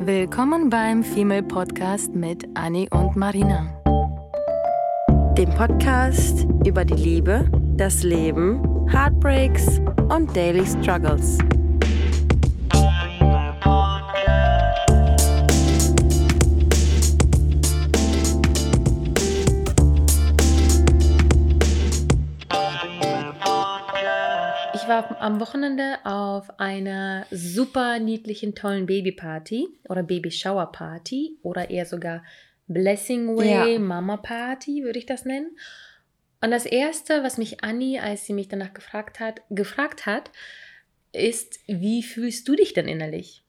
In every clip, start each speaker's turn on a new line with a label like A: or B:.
A: Willkommen beim Female Podcast mit Annie und Marina. Dem Podcast über die Liebe, das Leben, Heartbreaks und Daily Struggles.
B: War am Wochenende auf einer super niedlichen, tollen Babyparty oder Babyshower-Party oder eher sogar Blessing Way
C: Ja.
B: Mama Party, würde ich das nennen. Und das Erste, was mich Anni, als sie mich danach gefragt hat, gefragt hat, ist, wie fühlst du dich denn innerlich?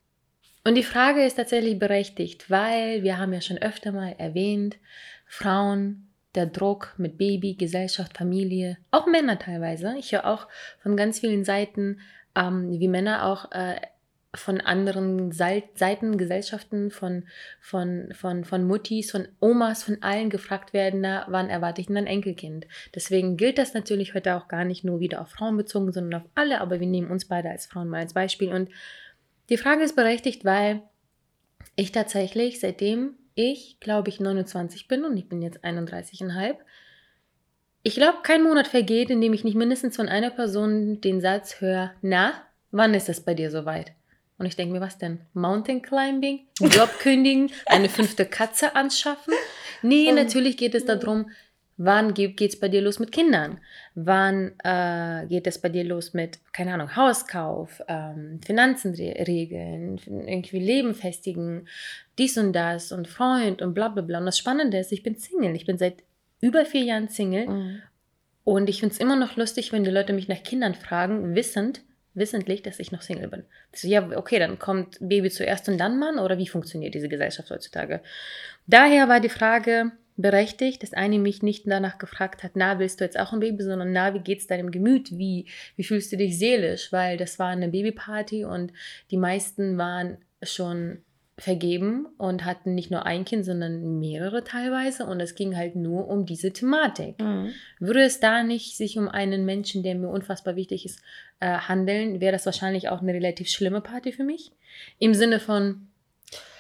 B: Und die Frage ist tatsächlich berechtigt, weil wir haben ja schon öfter mal erwähnt, Frauen, der Druck mit Baby, Gesellschaft, Familie, auch Männer teilweise. Ich höre auch von ganz vielen Seiten, ähm, wie Männer auch äh, von anderen Seiten, Gesellschaften, von, von, von, von Muttis, von Omas, von allen gefragt werden, na, wann erwarte ich denn ein Enkelkind? Deswegen gilt das natürlich heute auch gar nicht nur wieder auf Frauen bezogen, sondern auf alle, aber wir nehmen uns beide als Frauen mal als Beispiel. Und die Frage ist berechtigt, weil ich tatsächlich, seitdem ich, glaube ich, 29 bin und ich bin jetzt 31,5, ich glaube, kein Monat vergeht, in dem ich nicht mindestens von einer Person den Satz höre, na, wann ist es bei dir soweit? Und ich denke mir, was denn? Mountain Climbing? Job kündigen? Eine fünfte Katze anschaffen? Nee, natürlich geht es darum, wann geht es bei dir los mit Kindern? Wann äh, geht es bei dir los mit, keine Ahnung, Hauskauf, ähm, Finanzen re regeln, irgendwie Leben festigen, dies und das und Freund und bla bla bla. Und das Spannende ist, ich bin Single. Ich bin seit über vier Jahren Single.
C: Mhm.
B: Und ich finde es immer noch lustig, wenn die Leute mich nach Kindern fragen, wissend, wissentlich, dass ich noch Single bin. So, ja, okay, dann kommt Baby zuerst und dann Mann oder wie funktioniert diese Gesellschaft heutzutage? Daher war die Frage berechtigt, dass eine mich nicht danach gefragt hat, na, willst du jetzt auch ein Baby, sondern na, wie geht's deinem Gemüt? Wie, wie fühlst du dich seelisch? Weil das war eine Babyparty und die meisten waren schon vergeben und hatten nicht nur ein Kind, sondern mehrere teilweise und es ging halt nur um diese Thematik.
C: Mhm.
B: Würde es da nicht sich um einen Menschen, der mir unfassbar wichtig ist, äh, handeln, wäre das wahrscheinlich auch eine relativ schlimme Party für mich. Im Sinne von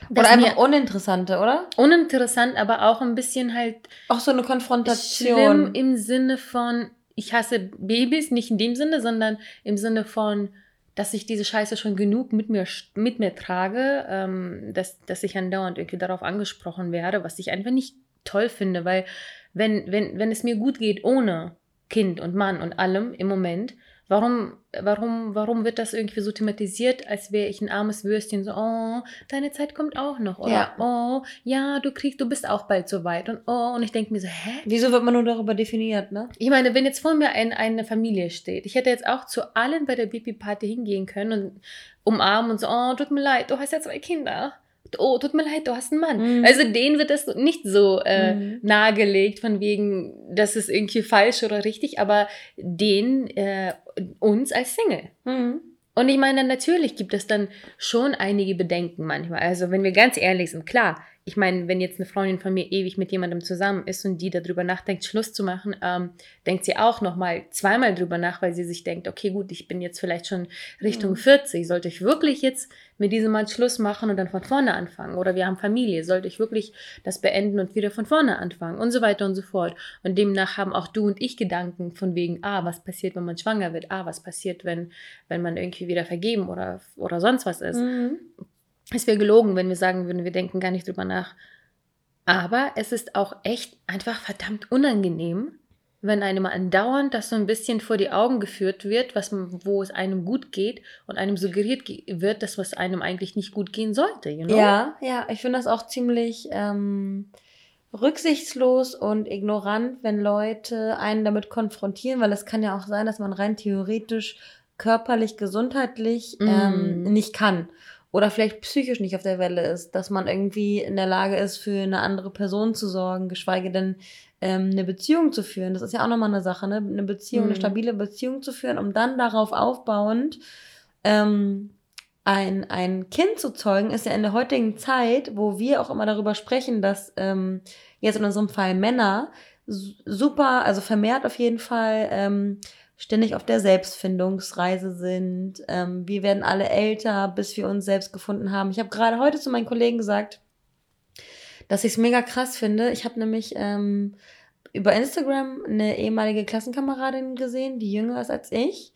B: dass
C: Oder einfach uninteressante, oder?
B: uninteressant, aber auch ein bisschen halt
C: Auch so eine
B: schlimm
C: Konfrontation.
B: im Sinne von, ich hasse Babys, nicht in dem Sinne, sondern im Sinne von, dass ich diese Scheiße schon genug mit mir, mit mir trage, ähm, dass, dass ich andauernd irgendwie darauf angesprochen werde, was ich einfach nicht toll finde, weil wenn, wenn, wenn es mir gut geht ohne Kind und Mann und allem im Moment, warum, warum, warum wird das irgendwie so thematisiert, als wäre ich ein armes Würstchen, so, oh, deine Zeit kommt auch noch, oder
C: Ja.
B: oh, ja, du kriegst, du bist auch bald so weit und oh, und ich denke mir so, hä?
C: Wieso wird man nur darüber definiert, ne?
B: Ich meine, wenn jetzt vor mir ein, eine Familie steht, ich hätte jetzt auch zu allen bei der Baby-Party hingehen können und umarmen und so, oh, tut mir leid, du hast ja zwei Kinder. Oh, tut mir leid, du hast einen Mann.
C: Mhm.
B: Also denen wird das nicht so äh,
C: Mhm.
B: nahegelegt, von wegen, das ist irgendwie falsch oder richtig, aber denen, äh, uns als Single.
C: Mhm.
B: Und ich meine, natürlich gibt es dann schon einige Bedenken manchmal. Also, wenn wir ganz ehrlich sind, klar, ich meine, wenn jetzt eine Freundin von mir ewig mit jemandem zusammen ist und die darüber nachdenkt, Schluss zu machen, ähm, denkt sie auch nochmal zweimal drüber nach, weil sie sich denkt, okay, gut, ich bin jetzt vielleicht schon Richtung
C: Mhm.
B: 40. Sollte ich wirklich jetzt mit diesem Mann Schluss machen und dann von vorne anfangen? Oder wir haben Familie. Sollte ich wirklich das beenden und wieder von vorne anfangen? Und so weiter und so fort. Und demnach haben auch du und ich Gedanken von wegen, ah, was passiert, wenn man schwanger wird? Ah, was passiert, wenn, wenn man irgendwie wieder vergeben oder, oder sonst was ist?
C: Mhm.
B: Es wäre gelogen, wenn wir sagen würden, wir denken gar nicht drüber nach. Aber es ist auch echt einfach verdammt unangenehm, wenn einem andauernd das so ein bisschen vor die Augen geführt wird, was, wo es einem gut geht und einem suggeriert ge- wird, dass was einem eigentlich nicht gut gehen sollte. You know?
C: Ja, ja, ich finde das auch ziemlich ähm, rücksichtslos und ignorant, wenn Leute einen damit konfrontieren, weil es kann ja auch sein, dass man rein theoretisch körperlich, gesundheitlich ähm,
B: Mm.
C: nicht kann. Oder vielleicht psychisch nicht auf der Welle ist, dass man irgendwie in der Lage ist, für eine andere Person zu sorgen, geschweige denn ähm, eine Beziehung zu führen. Das ist ja auch nochmal eine Sache, ne? Eine Beziehung, eine
B: Mhm.
C: stabile Beziehung zu führen, um dann darauf aufbauend ähm, ein, ein Kind zu zeugen, ist ja in der heutigen Zeit, wo wir auch immer darüber sprechen, dass ähm, jetzt in unserem Fall Männer su- super, also vermehrt auf jeden Fall ähm, ständig auf der Selbstfindungsreise sind. Ähm, wir werden alle älter, bis wir uns selbst gefunden haben. Ich habe gerade heute zu meinen Kollegen gesagt, dass ich es mega krass finde. Ich habe nämlich ähm, über Instagram eine ehemalige Klassenkameradin gesehen, die jünger ist als ich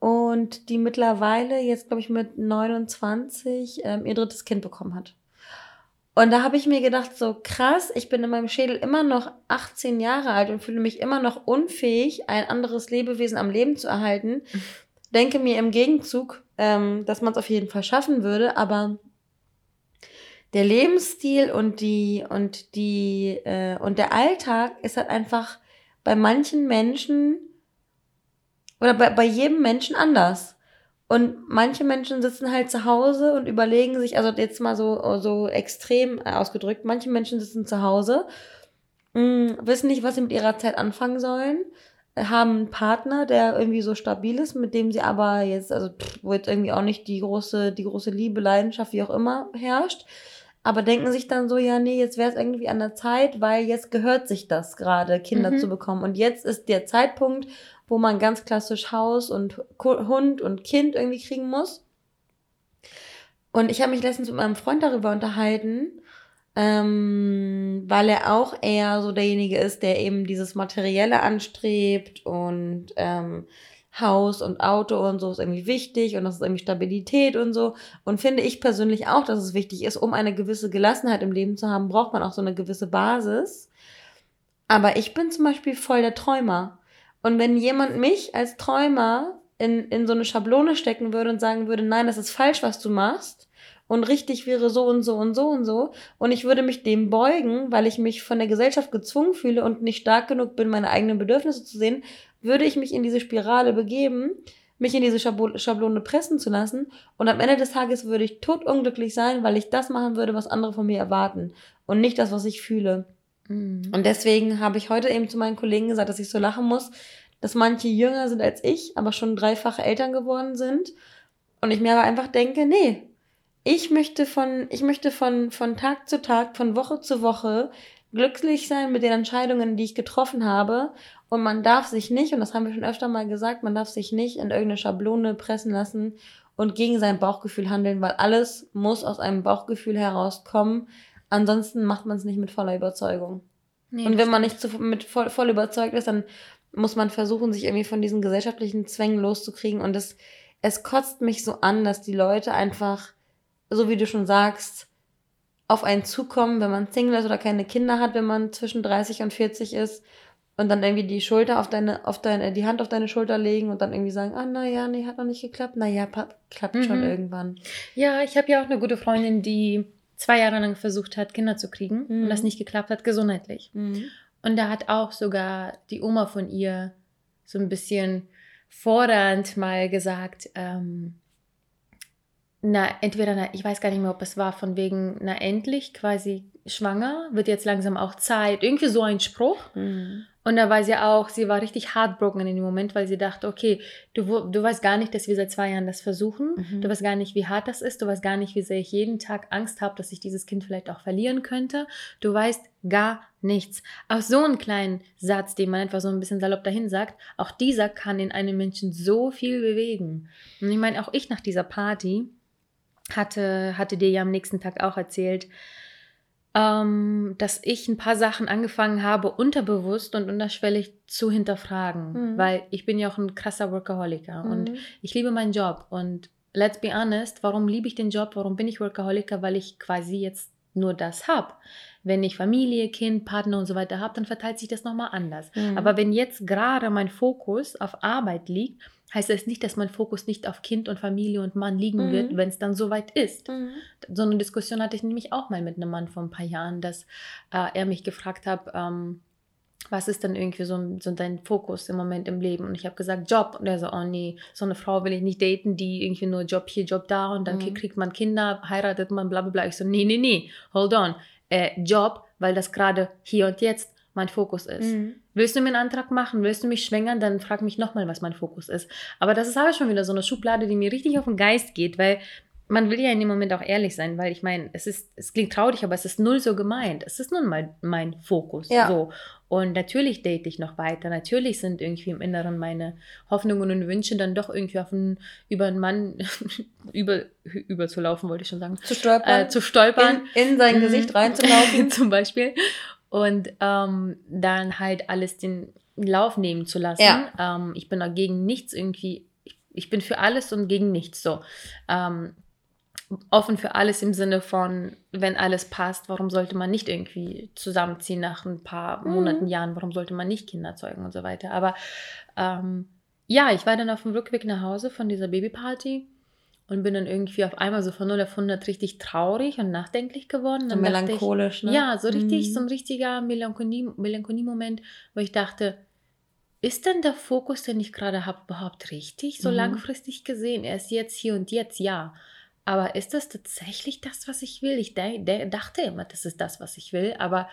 C: und die mittlerweile jetzt, glaube ich, mit 29 ähm, ihr drittes Kind bekommen hat. Und da habe ich mir gedacht, so krass, ich bin in meinem Schädel immer noch 18 Jahre alt und fühle mich immer noch unfähig, ein anderes Lebewesen am Leben zu erhalten. Denke mir im Gegenzug, ähm, dass man es auf jeden Fall schaffen würde, aber der Lebensstil und die und die äh, und der Alltag ist halt einfach bei manchen Menschen oder bei, bei jedem Menschen anders. Und manche Menschen sitzen halt zu Hause und überlegen sich, also jetzt mal so, so extrem ausgedrückt, manche Menschen sitzen zu Hause, mh, mm, wissen nicht, was sie mit ihrer Zeit anfangen sollen, haben einen Partner, der irgendwie so stabil ist, mit dem sie aber jetzt, also pff, wo jetzt irgendwie auch nicht die große, die große Liebe, Leidenschaft, wie auch immer, herrscht. Aber denken sich dann so, ja, nee, jetzt wäre es irgendwie an der Zeit, weil jetzt gehört sich das gerade, Kinder mhm. zu bekommen. Und jetzt ist der Zeitpunkt, wo man ganz klassisch Haus und Hund und Kind irgendwie kriegen muss. Und ich habe mich letztens mit meinem Freund darüber unterhalten, ähm, weil er auch eher so derjenige ist, der eben dieses Materielle anstrebt und ähm, Haus und Auto und so ist irgendwie wichtig und das ist irgendwie Stabilität und so. Und finde ich persönlich auch, dass es wichtig ist, um eine gewisse Gelassenheit im Leben zu haben, braucht man auch so eine gewisse Basis. Aber ich bin zum Beispiel voll der Träumer. Und wenn jemand mich als Träumer in, in so eine Schablone stecken würde und sagen würde, nein, das ist falsch, was du machst, und richtig wäre so und so und so und so, und ich würde mich dem beugen, weil ich mich von der Gesellschaft gezwungen fühle und nicht stark genug bin, meine eigenen Bedürfnisse zu sehen, würde ich mich in diese Spirale begeben, mich in diese Schablone pressen zu lassen und am Ende des Tages würde ich totunglücklich sein, weil ich das machen würde, was andere von mir erwarten und nicht das, was ich fühle. Mhm. Und deswegen habe ich heute eben zu meinen Kollegen gesagt, dass ich so lachen muss, dass manche jünger sind als ich, aber schon dreifache Eltern geworden sind. Und ich mir aber einfach denke, nee, ich möchte von, ich möchte von, von Tag zu Tag, von Woche zu Woche glücklich sein mit den Entscheidungen, die ich getroffen habe. Und man darf sich nicht, und das haben wir schon öfter mal gesagt, man darf sich nicht in irgendeine Schablone pressen lassen und gegen sein Bauchgefühl handeln, weil alles muss aus einem Bauchgefühl herauskommen. Ansonsten macht man es nicht mit voller Überzeugung. Nee, und wenn man nicht zu, mit voll, voll überzeugt ist, dann muss man versuchen, sich irgendwie von diesen gesellschaftlichen Zwängen loszukriegen. Und es, es kotzt mich so an, dass die Leute einfach, so wie du schon sagst, auf einen zukommen, wenn man Single ist oder keine Kinder hat, wenn man zwischen 30 und 40 ist und dann irgendwie die Schulter auf deine, auf deine, die Hand auf deine Schulter legen und dann irgendwie sagen, ah, naja, nee, hat noch nicht geklappt. Naja, klappt mhm. schon irgendwann.
B: Ja, ich habe ja auch eine gute Freundin, die zwei Jahre lang versucht hat, Kinder zu kriegen mhm. und das nicht geklappt hat, gesundheitlich. Mhm. Und da hat auch sogar die Oma von ihr so ein bisschen fordernd mal gesagt, ähm, na, entweder, na, ich weiß gar nicht mehr, ob es war von wegen, na, endlich quasi schwanger, wird jetzt langsam auch Zeit. Irgendwie so ein Spruch. Mhm. Und da war sie auch, sie war richtig heartbroken in dem Moment, weil sie dachte, okay, du, du weißt gar nicht, dass wir seit zwei Jahren das versuchen. Mhm. Du weißt gar nicht, wie hart das ist. Du weißt gar nicht, wie sehr ich jeden Tag Angst habe, dass ich dieses Kind vielleicht auch verlieren könnte. Du weißt gar nichts. Auch so einen kleinen Satz, den man einfach so ein bisschen salopp dahin sagt, auch dieser kann in einem Menschen so viel bewegen. Und ich meine, auch ich nach dieser Party hatte, hatte dir ja am nächsten Tag auch erzählt, ähm, dass ich ein paar Sachen angefangen habe, unterbewusst und unterschwellig zu hinterfragen, mhm. weil ich bin ja auch ein krasser Workaholiker mhm. und ich liebe meinen Job und let's be honest, warum liebe ich den Job, warum bin ich Workaholiker, weil ich quasi jetzt nur das habe. Wenn ich Familie, Kind, Partner und so weiter habe, dann verteilt sich das nochmal anders. Mhm. Aber wenn jetzt gerade mein Fokus auf Arbeit liegt, heißt das nicht, dass mein Fokus nicht auf Kind und Familie und Mann liegen mhm. wird, wenn es dann soweit ist. Mhm. So eine Diskussion hatte ich nämlich auch mal mit einem Mann vor ein paar Jahren, dass äh, er mich gefragt hat, ähm, was ist denn irgendwie so, so, dein Fokus im Moment im Leben? Und ich habe gesagt, Job. Und er so, oh nee, so eine Frau will ich nicht daten, die irgendwie nur Job hier, Job da und dann mhm. kriegt man Kinder, heiratet man, bla bla bla. Ich so, nee, nee, nee, hold on. Äh, Job, weil das gerade hier und jetzt mein Fokus ist. Mhm. Willst du mir einen Antrag machen? Willst du mich schwängern? Dann frag mich nochmal, was mein Fokus ist. Aber das ist aber schon wieder so eine Schublade, die mir richtig auf den Geist geht, weil man will ja in dem Moment auch ehrlich sein, weil ich meine, es ist, es klingt traurig, aber es ist null so gemeint. Es ist nun mal mein Fokus.
C: Ja.
B: So. Und natürlich date ich noch weiter. Natürlich sind irgendwie im Inneren meine Hoffnungen und Wünsche dann doch irgendwie auf einen, über einen Mann über, überzulaufen, wollte ich schon sagen.
C: Zu stolpern.
B: Äh, zu stolpern.
C: in, in sein
B: Mhm.
C: Gesicht reinzulaufen.
B: Zum Beispiel. Und ähm, dann halt alles den Lauf nehmen zu lassen.
C: Ja.
B: Ähm, ich bin dagegen nichts irgendwie, ich, ich bin für alles und gegen nichts so. Ähm, offen für alles im Sinne von, wenn alles passt, warum sollte man nicht irgendwie zusammenziehen nach ein paar
C: Mhm.
B: Monaten, Jahren, warum sollte man nicht Kinder zeugen und so weiter. Aber ähm, ja, ich war dann auf dem Rückweg nach Hause von dieser Babyparty und bin dann irgendwie auf einmal so von 0 auf 100 richtig traurig und nachdenklich geworden.
C: So
B: Dann ich,
C: melancholisch, ne?
B: ja, so richtig,
C: Mhm.
B: so ein richtiger Melancholie- Melancholie-Moment, wo ich dachte, ist denn der Fokus, den ich gerade habe, überhaupt richtig, so
C: Mhm.
B: langfristig gesehen? Er ist jetzt hier und jetzt, ja. Aber ist das tatsächlich das, was ich will? Ich dachte immer, das ist das, was ich will, aber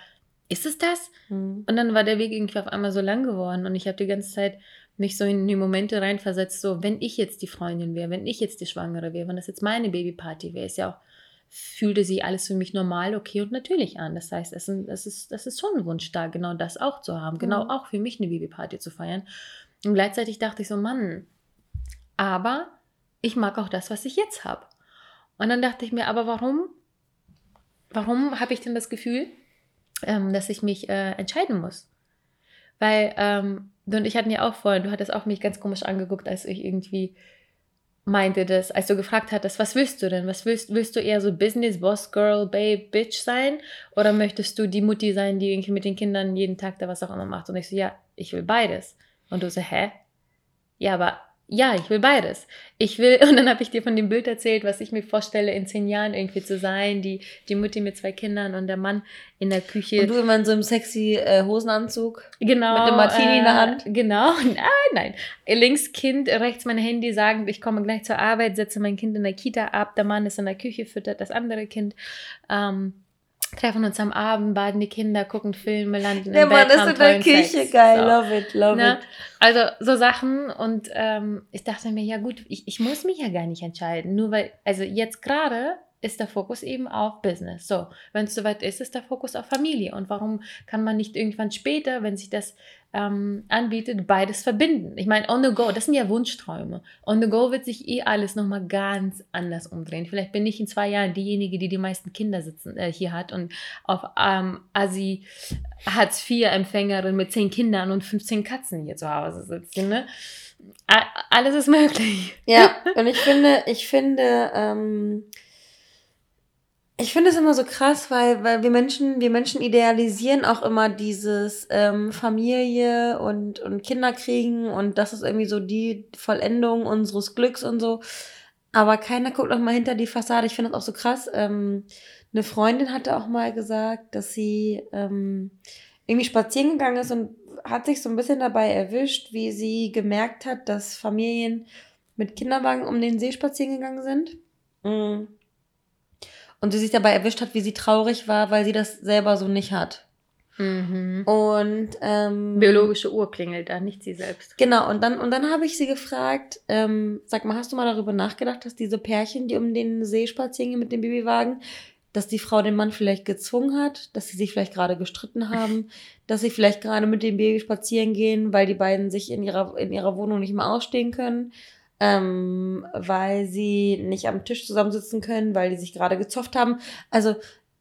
B: ist es das?
C: Mhm.
B: Und dann war der Weg irgendwie auf einmal so lang geworden und ich habe die ganze Zeit mich so in die Momente reinversetzt, so wenn ich jetzt die Freundin wäre, wenn ich jetzt die Schwangere wäre, wenn das jetzt meine Babyparty wäre, ist ja auch, fühlte sich alles für mich normal, okay und natürlich an. Das heißt, es, ist, das ist schon ein Wunsch da, genau das auch zu haben, genau
C: Mhm.
B: auch für mich eine Babyparty zu feiern. Und gleichzeitig dachte ich so, Mann, aber ich mag auch das, was ich jetzt habe. Und dann dachte ich mir, aber warum, warum habe ich denn das Gefühl, ähm, dass ich mich äh, entscheiden muss? Weil, ähm, du und ich hatten ja auch vorhin, du hattest auch mich ganz komisch angeguckt, als ich irgendwie meinte das, als du gefragt hattest, was willst du denn? Was willst, willst du eher so Business, Boss, Girl, Babe, Bitch sein? Oder möchtest du die Mutti sein, die irgendwie mit den Kindern jeden Tag da was auch immer macht? Und ich so, ja, ich will beides. Und du so, hä? Ja, aber ja, ich will beides. Ich will, und dann habe ich dir von dem Bild erzählt, was ich mir vorstelle, in zehn Jahren irgendwie zu sein, die, die Mutti mit zwei Kindern und der Mann in der Küche.
C: Und du immer in so einem sexy äh, Hosenanzug.
B: Genau.
C: Mit dem Martini in der Hand?
B: Genau. Nein, nein. Links Kind, rechts mein Handy sagend, ich komme gleich zur Arbeit, setze mein Kind in der Kita ab, der Mann ist in der Küche, füttert das andere Kind. Ähm, treffen uns am Abend, baden die Kinder, gucken Filme, landen
C: Der
B: im
C: Mann
B: Bett,
C: ist in der Küche.
B: Sex.
C: Geil,
B: So.
C: love it, love
B: Ne?
C: it.
B: Also so Sachen und ähm, ich dachte mir, ja gut, ich, ich muss mich ja gar nicht entscheiden, nur weil, also jetzt gerade ist der Fokus eben auf Business. So, wenn es soweit ist, ist der Fokus auf Familie. Und warum kann man nicht irgendwann später, wenn sich das ähm, anbietet, beides verbinden? Ich meine, on the go, das sind ja Wunschträume. On the go wird sich eh alles nochmal ganz anders umdrehen. Vielleicht bin ich in zwei Jahren diejenige, die die meisten Kinder sitzen, äh, hier hat und auf ähm, Asi Hartz-IV-Empfängerin mit zehn Kindern und 15 Katzen hier zu Hause sitzt. Ne? Alles ist möglich.
C: Ja, und ich finde, ich finde, ähm, ich finde es immer so krass, weil, weil wir Menschen, wir Menschen idealisieren auch immer dieses ähm, Familie und, und Kinder kriegen und das ist irgendwie so die Vollendung unseres Glücks und so. Aber keiner guckt auch mal hinter die Fassade. Ich finde das auch so krass. Ähm, eine Freundin hatte auch mal gesagt, dass sie ähm, irgendwie spazieren gegangen ist und hat sich so ein bisschen dabei erwischt, wie sie gemerkt hat, dass Familien mit Kinderwagen um den See spazieren gegangen sind. Mm. Und sie sich dabei erwischt hat, wie sie traurig war, weil sie das selber so nicht hat.
B: Mhm.
C: Und ähm,
B: Biologische Uhr klingelt da, nicht sie selbst.
C: Genau, und dann, und dann habe ich sie gefragt, ähm, sag mal, hast du mal darüber nachgedacht, dass diese Pärchen, die um den See spazieren gehen mit dem Babywagen, dass die Frau den Mann vielleicht gezwungen hat, dass sie sich vielleicht gerade gestritten haben, dass sie vielleicht gerade mit dem Baby spazieren gehen, weil die beiden sich in ihrer, in ihrer Wohnung nicht mehr ausstehen können, ähm, weil sie nicht am Tisch zusammensitzen können, weil die sich gerade gezofft haben. Also,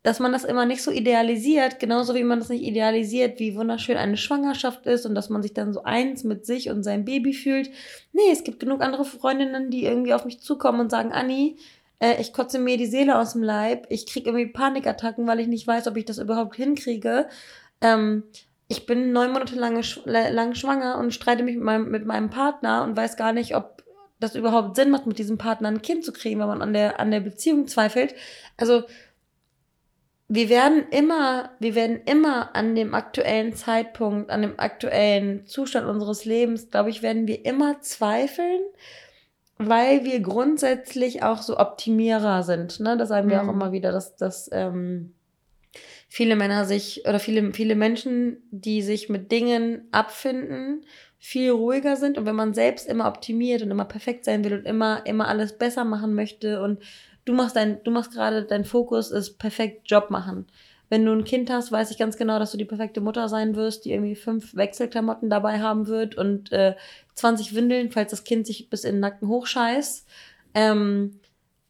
C: dass man das immer nicht so idealisiert, genauso wie man das nicht idealisiert, wie wunderschön eine Schwangerschaft ist und dass man sich dann so eins mit sich und seinem Baby fühlt. Nee, es gibt genug andere Freundinnen, die irgendwie auf mich zukommen und sagen, Anni, äh, ich kotze mir die Seele aus dem Leib, ich kriege irgendwie Panikattacken, weil ich nicht weiß, ob ich das überhaupt hinkriege. Ähm, ich bin neun Monate lang, lang schwanger und streite mich mit meinem, mit meinem Partner und weiß gar nicht, ob das überhaupt Sinn macht, mit diesem Partner ein Kind zu kriegen, wenn man an der, an der Beziehung zweifelt. Also, wir werden immer, wir werden immer an dem aktuellen Zeitpunkt, an dem aktuellen Zustand unseres Lebens, glaube ich, werden wir immer zweifeln, weil wir grundsätzlich auch so Optimierer sind. Ne? Das sagen wir
B: Mhm.
C: auch immer wieder, dass, dass ähm, viele Männer sich oder viele, viele Menschen, die sich mit Dingen abfinden, viel ruhiger sind. Und wenn man selbst immer optimiert und immer perfekt sein will und immer, immer alles besser machen möchte und du machst dein, du machst gerade, dein Fokus ist perfekt Job machen. Wenn du ein Kind hast, weiß ich ganz genau, dass du die perfekte Mutter sein wirst, die irgendwie fünf Wechselklamotten dabei haben wird und äh, 20 Windeln, falls das Kind sich bis in den Nacken hochscheißt. Ähm,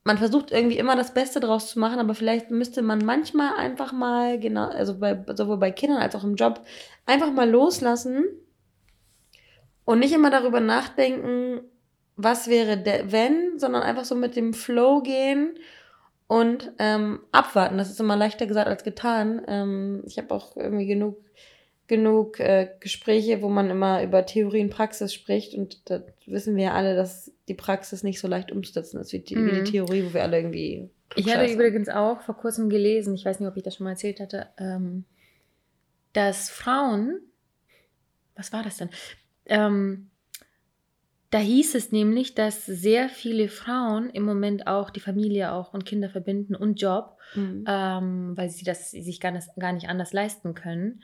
C: man versucht irgendwie immer das Beste draus zu machen, aber vielleicht müsste man manchmal einfach mal, genau, also bei, sowohl bei Kindern als auch im Job, einfach mal loslassen und nicht immer darüber nachdenken, was wäre der, wenn, sondern einfach so mit dem Flow gehen und ähm, abwarten. Das ist immer leichter gesagt als getan. Ähm, ich habe auch irgendwie genug, genug äh, Gespräche, wo man immer über Theorie und Praxis spricht und da wissen wir ja alle, dass die Praxis nicht so leicht umzusetzen ist wie die, mhm. wie die mhm. Theorie, wo wir alle irgendwie.
B: Ich hatte scheißen. übrigens auch vor kurzem gelesen, ich weiß nicht, ob ich das schon mal erzählt hatte, ähm, dass Frauen, was war das denn? Ähm, da hieß es nämlich, dass sehr viele Frauen im Moment auch die Familie auch und Kinder verbinden und Job, mhm. ähm, weil sie das sich gar nicht, gar nicht anders leisten können.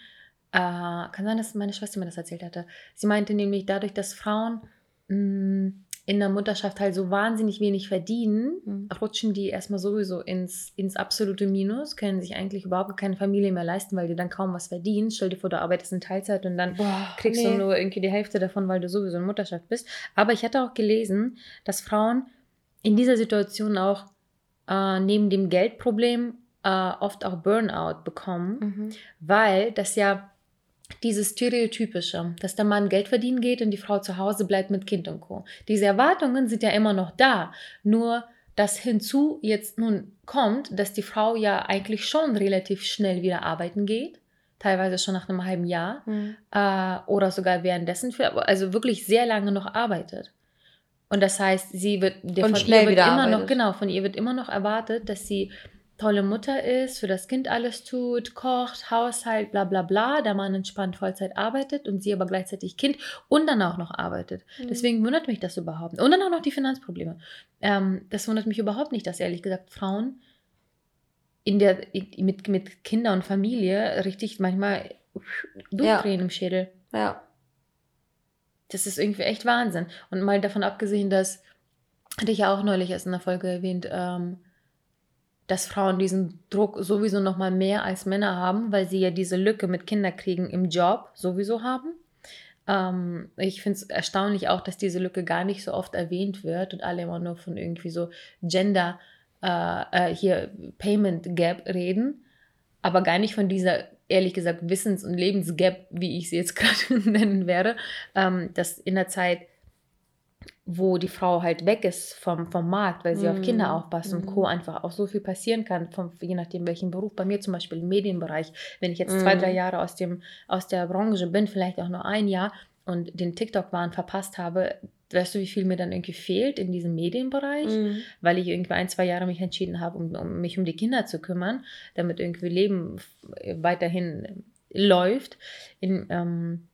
B: Äh, kann sein, dass meine Schwester mir das erzählt hatte. Sie meinte nämlich, dadurch, dass Frauen mh, mm, in der Mutterschaft halt so wahnsinnig wenig verdienen, mhm. rutschen die erstmal sowieso ins, ins absolute Minus, können sich eigentlich überhaupt keine Familie mehr leisten, weil die dann kaum was verdienen. Stell dir vor, du arbeitest in Teilzeit und dann Boah, kriegst nee. du nur irgendwie die Hälfte davon, weil du sowieso in Mutterschaft bist. Aber ich hatte auch gelesen, dass Frauen in dieser Situation auch äh, neben dem Geldproblem äh, oft auch Burnout bekommen, mhm. weil das ja dieses Stereotypische, dass der Mann Geld verdienen geht und die Frau zu Hause bleibt mit Kind und Co. Diese Erwartungen sind ja immer noch da, nur dass hinzu jetzt nun kommt, dass die Frau ja eigentlich schon relativ schnell wieder arbeiten geht, teilweise schon nach einem halben Jahr mhm. äh, oder sogar währenddessen, für, also wirklich sehr lange noch arbeitet. Und das heißt, sie wird, der von ihr wird immer arbeitet. noch, genau, von ihr wird immer noch erwartet, dass sie tolle Mutter ist, für das Kind alles tut, kocht, Haushalt, bla bla bla, der Mann entspannt Vollzeit arbeitet und sie aber gleichzeitig Kind und dann auch noch arbeitet. Mhm. Deswegen wundert mich das überhaupt. Und dann auch noch die Finanzprobleme. Ähm, das wundert mich überhaupt nicht, dass ehrlich gesagt Frauen in der, mit, mit Kinder und Familie richtig manchmal durchdrehen ja. im Schädel. Ja. Das ist irgendwie echt Wahnsinn. Und mal davon abgesehen, dass, hatte ich ja auch neulich erst in der Folge erwähnt, ähm, dass Frauen diesen Druck sowieso noch mal mehr als Männer haben, weil sie ja diese Lücke mit Kinderkriegen im Job sowieso haben. Ähm, ich finde es erstaunlich auch, dass diese Lücke gar nicht so oft erwähnt wird und alle immer nur von irgendwie so Gender äh, äh, hier Payment Gap reden, aber gar nicht von dieser ehrlich gesagt Wissens- und Lebensgap, wie ich sie jetzt gerade nennen werde, ähm, dass in der Zeit wo die Frau halt weg ist vom, vom Markt, weil sie mm. auf Kinder mhm. aufpasst mm. und Co. Mhm. einfach auch so viel passieren kann, vom, je nachdem welchen Beruf. Bei mir zum Beispiel im Medienbereich, wenn ich jetzt mm. zwei, drei mhm. Jahre aus, dem, aus der Branche bin, vielleicht auch nur ein Jahr und den TikTok-Wahn verpasst habe, weißt du, wie viel mir dann irgendwie fehlt in diesem Medienbereich, weil ich irgendwie ein, zwei Jahre mich entschieden habe, um, um mich um die Kinder zu kümmern, damit irgendwie Leben weiterhin läuft, in, ähm,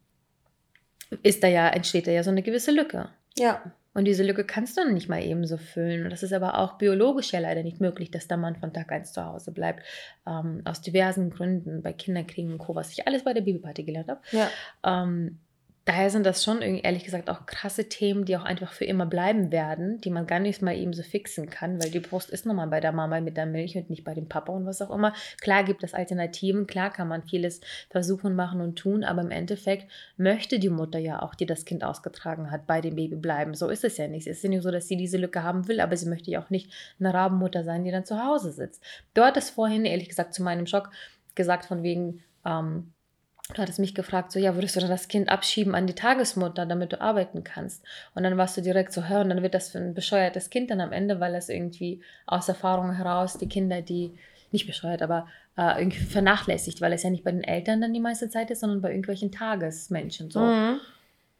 B: ist da ja, entsteht da ja so eine gewisse Lücke. Ja. Und diese Lücke kannst du nicht mal eben so füllen. Und das ist aber auch biologisch ja leider nicht möglich, dass der Mann von Tag 1 zu Hause bleibt. Ähm, aus diversen Gründen, bei Kinderkriegen und Co., was ich alles bei der Babyparty gelernt habe. Ja. Ähm, daher sind das schon ehrlich gesagt auch krasse Themen, die auch einfach für immer bleiben werden, die man gar nicht mal eben so fixen kann, weil die Brust ist nochmal bei der Mama mit der Milch und nicht bei dem Papa und was auch immer. Klar gibt es Alternativen, klar kann man vieles versuchen, machen und tun, aber im Endeffekt möchte die Mutter ja auch, die das Kind ausgetragen hat, bei dem Baby bleiben. So ist es ja nicht. Es ist ja nicht so, dass sie diese Lücke haben will, aber sie möchte ja auch nicht eine Rabenmutter sein, die dann zu Hause sitzt. Dort ist vorhin, ehrlich gesagt, zu meinem Schock gesagt von wegen, ähm, Du hattest mich gefragt, so, ja, würdest du dann das Kind abschieben an die Tagesmutter, damit du arbeiten kannst? Und dann warst du direkt so, hör, und dann wird das für ein bescheuertes Kind dann am Ende, weil es irgendwie aus Erfahrung heraus die Kinder, die, nicht bescheuert, aber äh, irgendwie vernachlässigt, weil es ja nicht bei den Eltern dann die meiste Zeit ist, sondern bei irgendwelchen Tagesmenschen so. Mhm.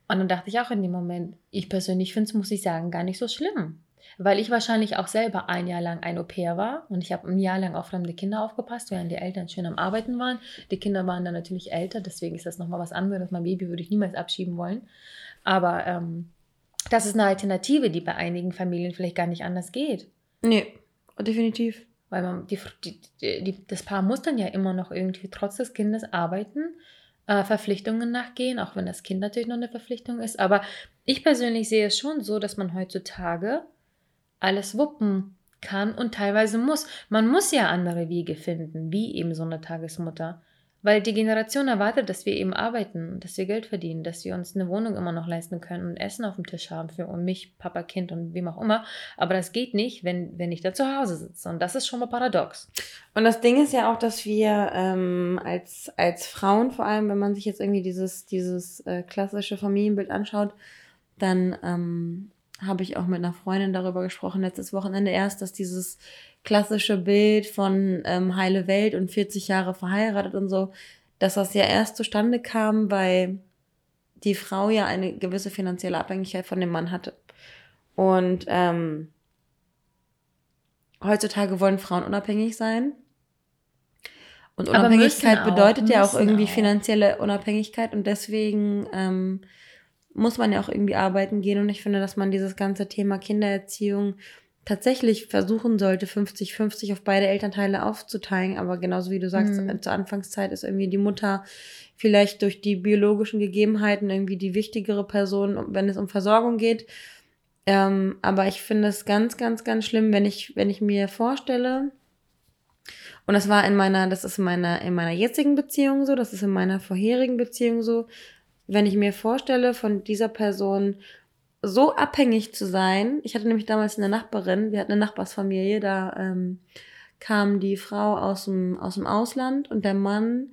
B: Und dann dachte ich auch in dem Moment, ich persönlich finde es, muss ich sagen, gar nicht so schlimm weil ich wahrscheinlich auch selber ein Jahr lang ein Au-pair war und ich habe ein Jahr lang auf fremde Kinder aufgepasst, während die Eltern schön am Arbeiten waren. Die Kinder waren dann natürlich älter, deswegen ist das nochmal was anderes. Mein Baby würde ich niemals abschieben wollen. Aber ähm, das ist eine Alternative, die bei einigen Familien vielleicht gar nicht anders geht.
C: Nee, definitiv.
B: Weil man, die, die, die, das Paar muss dann ja immer noch irgendwie trotz des Kindes arbeiten, äh, Verpflichtungen nachgehen, auch wenn das Kind natürlich noch eine Verpflichtung ist. Aber ich persönlich sehe es schon so, dass man heutzutage alles wuppen kann und teilweise muss. Man muss ja andere Wege finden, wie eben so eine Tagesmutter. Weil die Generation erwartet, dass wir eben arbeiten, dass wir Geld verdienen, dass wir uns eine Wohnung immer noch leisten können und Essen auf dem Tisch haben für mich, Papa, Kind und wem auch immer. Aber das geht nicht, wenn, wenn ich da zu Hause sitze. Und das ist schon mal paradox.
C: Und das Ding ist ja auch, dass wir ähm, als, als Frauen, vor allem, wenn man sich jetzt irgendwie dieses, dieses äh, klassische Familienbild anschaut, dann ähm, habe ich auch mit einer Freundin darüber gesprochen, letztes Wochenende erst, dass dieses klassische Bild von ähm, heile Welt und 40 Jahre verheiratet und so, dass das ja erst zustande kam, weil die Frau ja eine gewisse finanzielle Abhängigkeit von dem Mann hatte. Und ähm, heutzutage wollen Frauen unabhängig sein. Und Unabhängigkeit bedeutet ja auch irgendwie auch. finanzielle Unabhängigkeit und deswegen ähm, muss man ja auch irgendwie arbeiten gehen. Und ich finde, dass man dieses ganze Thema Kindererziehung tatsächlich versuchen sollte, 50-50 auf beide Elternteile aufzuteilen. Aber genauso wie du sagst, mhm. zur Anfangszeit ist irgendwie die Mutter vielleicht durch die biologischen Gegebenheiten irgendwie die wichtigere Person, wenn es um Versorgung geht. Ähm, aber ich finde es ganz, ganz, ganz schlimm, wenn ich, wenn ich mir vorstelle, und das war in meiner, das ist in meiner, in meiner jetzigen Beziehung so, das ist in meiner vorherigen Beziehung so, wenn ich mir vorstelle, von dieser Person so abhängig zu sein. Ich hatte nämlich damals eine Nachbarin, wir hatten eine Nachbarsfamilie, da ähm, kam die Frau aus dem, aus dem Ausland und der Mann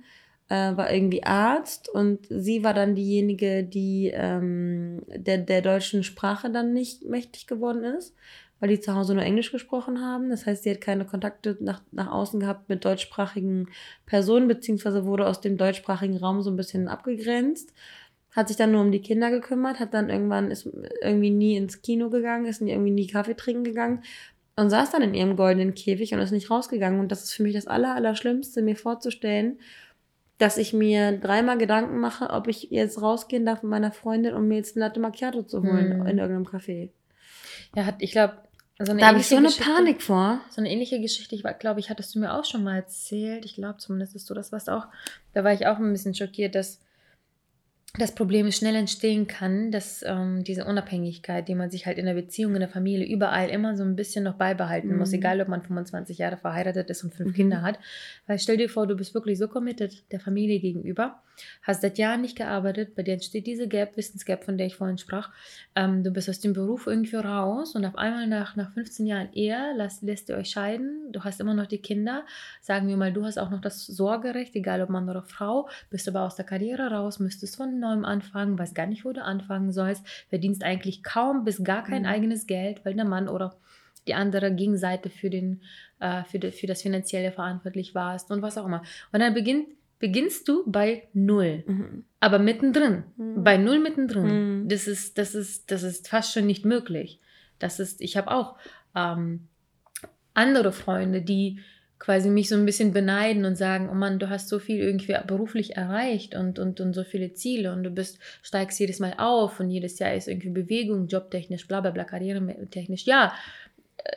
C: äh, war irgendwie Arzt und sie war dann diejenige, die ähm, der, der deutschen Sprache dann nicht mächtig geworden ist, weil die zu Hause nur Englisch gesprochen haben. Das heißt, sie hat keine Kontakte nach, nach außen gehabt mit deutschsprachigen Personen, beziehungsweise wurde aus dem deutschsprachigen Raum so ein bisschen abgegrenzt hat sich dann nur um die Kinder gekümmert, hat dann irgendwann, ist irgendwie nie ins Kino gegangen, ist irgendwie nie Kaffee trinken gegangen und saß dann in ihrem goldenen Käfig und ist nicht rausgegangen. Und das ist für mich das Aller, Allerschlimmste, mir vorzustellen, dass ich mir dreimal Gedanken mache, ob ich jetzt rausgehen darf mit meiner Freundin, um mir jetzt ein Latte Macchiato zu holen hm. in irgendeinem Café.
B: Ja, hat, ich glaube,
C: so da habe ich so eine Geschichte, Panik vor.
B: So eine ähnliche Geschichte, ich glaube, ich hattest du mir auch schon mal erzählt. Ich glaube zumindest, dass du das warst auch. Da war ich auch ein bisschen schockiert, dass das Problem schnell entstehen kann, dass ähm, diese Unabhängigkeit, die man sich halt in der Beziehung, in der Familie, überall immer so ein bisschen noch beibehalten mhm. muss, egal ob man 25 Jahre verheiratet ist und fünf mhm. Kinder hat. Weil stell dir vor, du bist wirklich so committed der Familie gegenüber, hast seit Jahren nicht gearbeitet, bei dir entsteht diese Gap, Wissensgap, von der ich vorhin sprach. Ähm, du bist aus dem Beruf irgendwie raus und auf einmal nach, nach 15 Jahren Ehe lässt, lässt ihr euch scheiden, du hast immer noch die Kinder, sagen wir mal, du hast auch noch das Sorgerecht, egal ob Mann oder Frau, bist aber aus der Karriere raus, müsstest von neuem anfangen, weiß gar nicht, wo du anfangen sollst, verdienst eigentlich kaum bis gar kein mhm. eigenes Geld, weil der Mann oder die andere Gegenseite für, den, äh, für, de, für das Finanzielle verantwortlich warst und was auch immer. Und dann beginnt, beginnst du bei Null, mhm. aber mittendrin, mhm. bei Null mittendrin. Mhm. Das, ist, das, ist, das ist fast schon nicht möglich. Das ist, ich habe auch ähm, andere Freunde, die quasi mich so ein bisschen beneiden und sagen, oh Mann, du hast so viel irgendwie beruflich erreicht und, und, und so viele Ziele und du bist, steigst jedes Mal auf und jedes Jahr ist irgendwie Bewegung, jobtechnisch, bla bla bla, karrieretechnisch. Ja,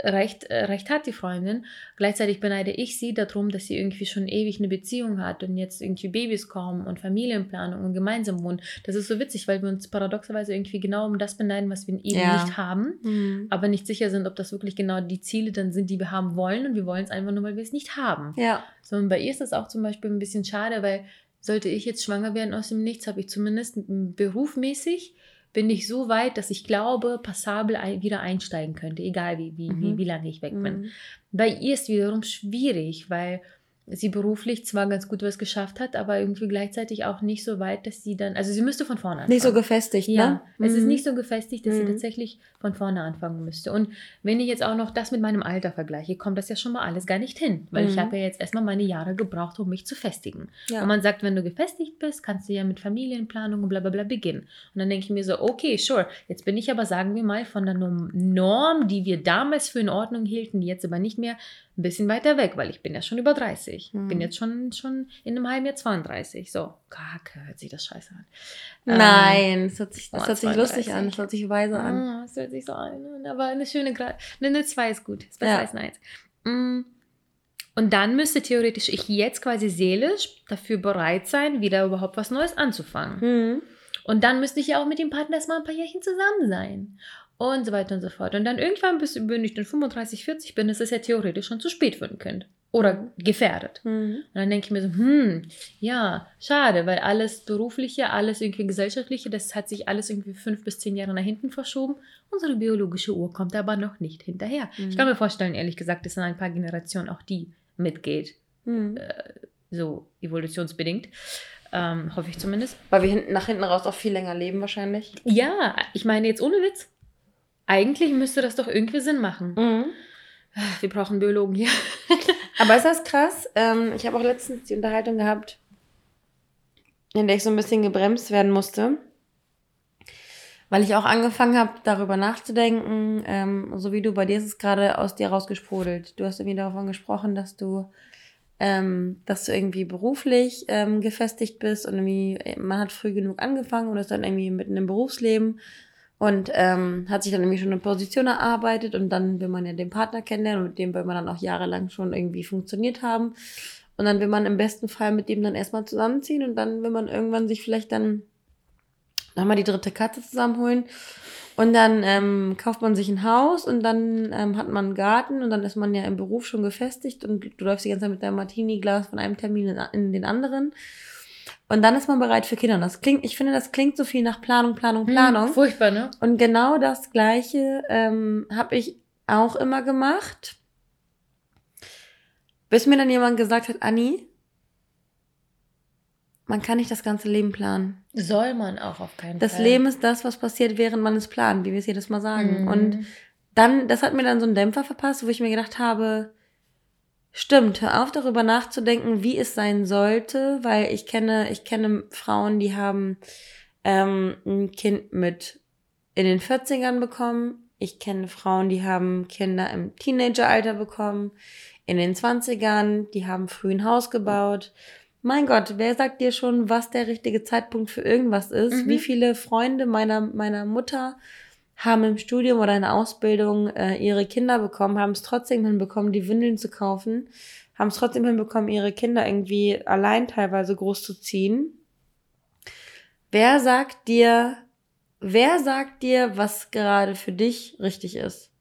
B: recht, äh, recht hat die Freundin. Gleichzeitig beneide ich sie darum, dass sie irgendwie schon ewig eine Beziehung hat und jetzt irgendwie Babys kommen und Familienplanung und gemeinsam wohnen. Das ist so witzig, weil wir uns paradoxerweise irgendwie genau um das beneiden, was wir eben ja. nicht haben, mhm. aber nicht sicher sind, ob das wirklich genau die Ziele dann sind, die wir haben wollen und wir wollen es einfach nur, weil wir es nicht haben.
C: Ja.
B: So, und bei ihr ist das auch zum Beispiel ein bisschen schade, weil sollte ich jetzt schwanger werden aus dem Nichts, habe ich zumindest berufmäßig bin ich so weit, dass ich glaube, passabel ein, wieder einsteigen könnte, egal wie, wie, mhm. wie, wie lange ich weg bin. Mhm. Bei ihr ist wiederum schwierig, weil sie beruflich zwar ganz gut was geschafft hat, aber irgendwie gleichzeitig auch nicht so weit, dass sie dann, also sie müsste von vorne
C: anfangen. Nicht so gefestigt,
B: ja, ne? Es ist mhm. nicht so gefestigt, dass mhm. sie tatsächlich von vorne anfangen müsste. Und wenn ich jetzt auch noch das mit meinem Alter vergleiche, kommt das ja schon mal alles gar nicht hin, weil mhm. ich habe ja jetzt erstmal meine Jahre gebraucht, um mich zu festigen. Ja. Und man sagt, wenn du gefestigt bist, kannst du ja mit Familienplanung und bla bla bla beginnen. Und dann denke ich mir so, okay, sure, jetzt bin ich aber, sagen wir mal, von der Norm, die wir damals für in Ordnung hielten, jetzt aber nicht mehr, ein bisschen weiter weg, weil ich bin ja schon über 30. Hm. Bin jetzt schon, schon in einem halben Jahr 32. So, kacke, hört sich das scheiße an.
C: Nein, ähm, das hört sich, das oh, hört sich lustig an, das hört sich weise an.
B: Ah, das hört sich so an. Aber eine schöne, Grad eine 2 ist gut, ist besser ja. als eine 1. Mm. Und dann müsste theoretisch ich jetzt quasi seelisch dafür bereit sein, wieder überhaupt was Neues anzufangen. Hm. Und dann müsste ich ja auch mit dem Partner erstmal ein paar Jährchen zusammen sein. und so weiter und so fort. Und dann irgendwann, bis wenn ich dann 35, 40 bin, ist es ja theoretisch schon zu spät für ein Kind. Oder gefährdet.
C: Mhm.
B: Und dann denke ich mir so, hm, ja, schade, weil alles Berufliche, alles irgendwie Gesellschaftliche, das hat sich alles irgendwie fünf bis zehn Jahre nach hinten verschoben. Unsere biologische Uhr kommt aber noch nicht hinterher.
C: Mhm.
B: Ich kann mir vorstellen, ehrlich gesagt, dass in ein paar Generationen auch die mitgeht,
C: Mhm.
B: so evolutionsbedingt. Ähm, hoffe ich zumindest.
C: Weil wir hinten, nach hinten raus auch viel länger leben wahrscheinlich.
B: Ja, ich meine jetzt ohne Witz. Eigentlich müsste das doch irgendwie Sinn machen.
C: Mhm.
B: Wir brauchen Biologen hier.
C: Aber ist das krass? Ähm, ich habe auch letztens die Unterhaltung gehabt, in der ich so ein bisschen gebremst werden musste. Weil ich auch angefangen habe, darüber nachzudenken, ähm, so wie du, bei dir ist es gerade aus dir rausgesprudelt. Du hast irgendwie davon gesprochen, dass du, ähm, dass du irgendwie beruflich ähm, gefestigt bist und irgendwie, man hat früh genug angefangen und ist dann irgendwie mitten im Berufsleben und ähm, hat sich dann irgendwie schon eine Position erarbeitet und dann will man ja den Partner kennenlernen und mit dem will man dann auch jahrelang schon irgendwie funktioniert haben. Und dann will man im besten Fall mit dem dann erstmal zusammenziehen und dann will man irgendwann sich vielleicht dann nochmal die dritte Katze zusammenholen. Und dann ähm, kauft man sich ein Haus und dann ähm, hat man einen Garten und dann ist man ja im Beruf schon gefestigt und du läufst die ganze Zeit mit deinem Martini-Glas von einem Termin in, in den anderen. Und dann ist man bereit für Kinder. Und das klingt, ich finde, das klingt so viel nach Planung, Planung, Planung.
B: Hm, furchtbar, ne?
C: Und genau das Gleiche ähm, habe ich auch immer gemacht. Bis mir dann jemand gesagt hat, Anni, man kann nicht das ganze Leben planen.
B: Soll man auch auf keinen
C: Das
B: Fall.
C: Leben ist das, was passiert, während man es plant, wie wir es jedes Mal sagen.
B: Mhm.
C: Und dann, das hat mir dann so einen Dämpfer verpasst, wo ich mir gedacht habe, stimmt, hör auf darüber nachzudenken, wie es sein sollte, weil ich kenne, ich kenne Frauen, die haben ähm, ein Kind mit in den 40ern bekommen. Ich kenne Frauen, die haben Kinder im Teenageralter bekommen, in den 20ern, die haben früh ein Haus gebaut. Mein Gott, wer sagt dir schon, was der richtige Zeitpunkt für irgendwas ist?
B: Mhm.
C: Wie viele Freunde meiner, meiner Mutter haben im Studium oder in der Ausbildung äh, ihre Kinder bekommen, haben es trotzdem hinbekommen, die Windeln zu kaufen, haben es trotzdem hinbekommen, ihre Kinder irgendwie allein teilweise groß zu ziehen. Wer sagt dir, wer sagt dir, was gerade für dich richtig ist?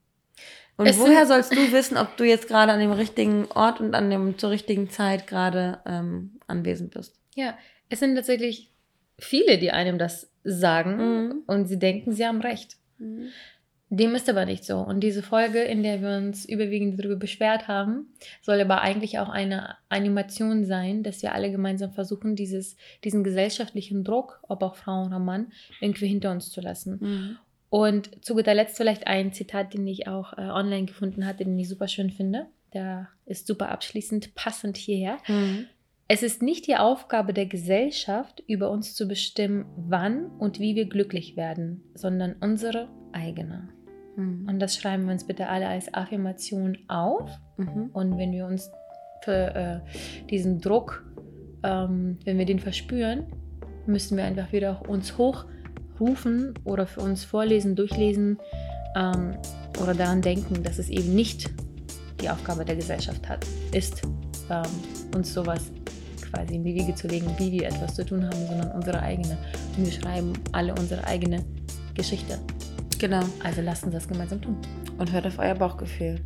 C: Und
B: Es
C: woher sollst du wissen, ob du jetzt gerade an dem richtigen Ort und an dem zur richtigen Zeit gerade ähm, anwesend bist?
B: Ja, es sind tatsächlich viele, die einem das sagen
C: Mhm.
B: und sie denken, sie haben recht. Dem ist aber nicht so. Und diese Folge, in der wir uns überwiegend darüber beschwert haben, soll aber eigentlich auch eine Animation sein, dass wir alle gemeinsam versuchen, dieses, diesen gesellschaftlichen Druck, ob auch Frau oder Mann, irgendwie hinter uns zu lassen.
C: Mhm.
B: Und zu guter Letzt vielleicht ein Zitat, den ich auch äh, online gefunden hatte, den ich super schön finde. Der ist super abschließend, passend hierher.
C: Mhm.
B: Es ist nicht die Aufgabe der Gesellschaft, über uns zu bestimmen, wann und wie wir glücklich werden, sondern unsere eigene.
C: Mhm.
B: Und das schreiben wir uns bitte alle als Affirmation auf.
C: Mhm.
B: Und wenn wir uns für äh, diesen Druck, ähm, wenn wir den verspüren, müssen wir einfach wieder uns hochrufen oder für uns vorlesen, durchlesen ähm, oder daran denken, dass es eben nicht die Aufgabe der Gesellschaft hat, ist, ähm, uns sowas quasi in die Wiege zu legen, wie wir etwas zu tun haben, sondern unsere eigene. Und wir schreiben alle unsere eigene Geschichte.
C: Genau.
B: Also lasst uns das gemeinsam tun.
C: Und hört auf euer Bauchgefühl.